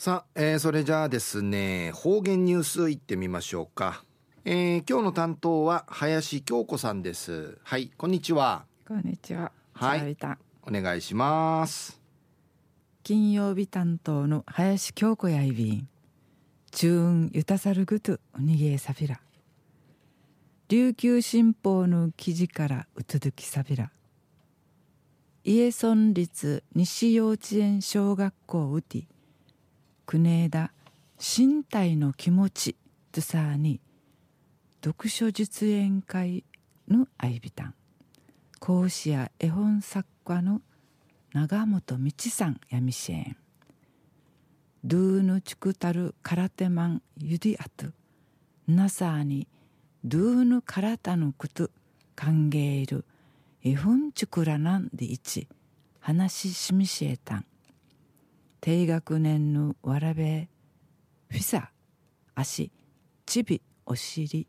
さあ、えー、それじゃあですね方言ニュースいってみましょうか、えー、今日の担当は林京子さんです。はいこんにちは。こんにちは。はいお願いします。金曜日担当の林京子やいびん。中運ゆたさるぐとおにげさびら琉球新報の記事からうつづきさびら家村立西幼稚園小学校うて国枝身体の気持ちとさあに読書実演会の相びたん講師や絵本作家の長本道さんやみしえんドゥーヌチクタル空手マンユディアトなさにドゥーヌカラタのこと歓迎いる絵本チクラなんでいち話しみしえたん。低学年のわらべフィサ足ちびお尻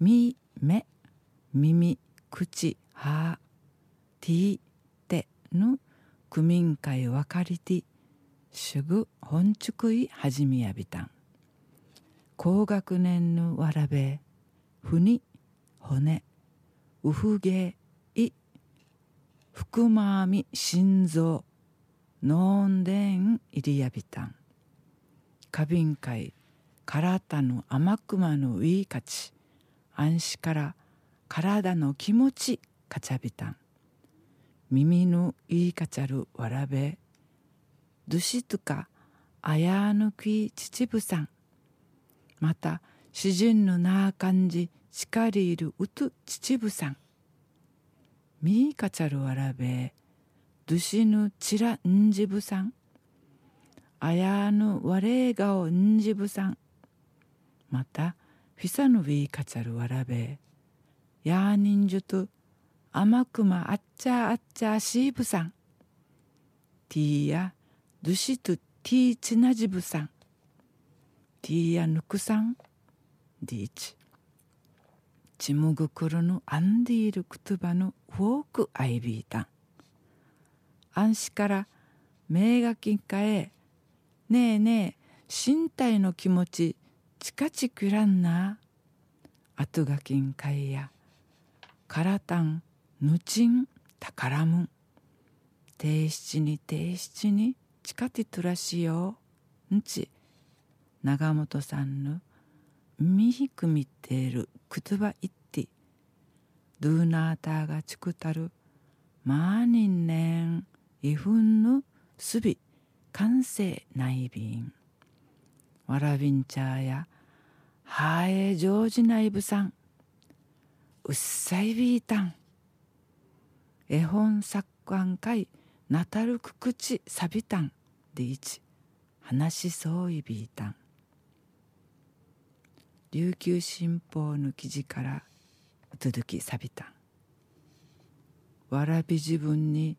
み目耳口歯ティテの区民会わかりてすぐ本畜い始めやびたん。高学年のわらべふに骨うふげいふくまみ心臓。ノーンデーンイリヤビタン。花瓶会体の甘くまのウィーカチ。安心から体の気持ちカチャビタン耳のいいかちゃるわらべ。ドゥシトカあやぬき秩父さん。また詩人のなあ感じしかりいるうと秩父さん。みいかちゃるわらべ。ドゥシヌチランジブさんあやぬわれがおんじぶさんまたフィサヌビーカチャルわらべやーにんじゅとあまくまあっちゃあっちゃしーぶさんティーやドゥシトティーチナジブさんティーやぬくさんディーチちむぐくるのアンディールクトゥバのフォークアイビータン暗視から名画金貨へねえねえ身体の気持ちチカチクらんな。後が金塊やからたんぬちんたからむん定七に定七にチカティトラしよう。んち長本さんのみひくみてるくつばいってドゥーナーターがちくたるまーにんねん。異分のすび完成内便わらびんちゃーやはえジョージ内部さん。うっさいビータン。絵本作家会なたるくくちさびたんでいち話しそういビータン。琉球新報の記事から続きさびたんわらび自分に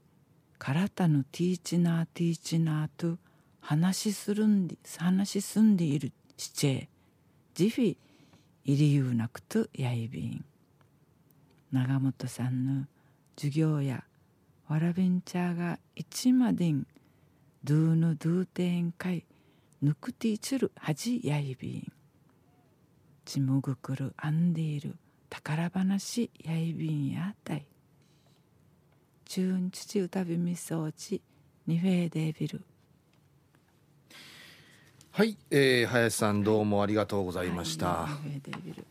体のティーチナーティーチナーと話しするんで話しすんでいるしちえジフィイリユーなくとやいびん。長本さんの授業やわらびんちゃが一までんドゥーのドゥーテン会ぬくていちるはじやいびん。ちもぐくるあんでいる宝話やいびんやたい。中父歌びみそうちニフェーデービル。はい、えー、林さんどうもありがとうございました、はい、ニフェーデービル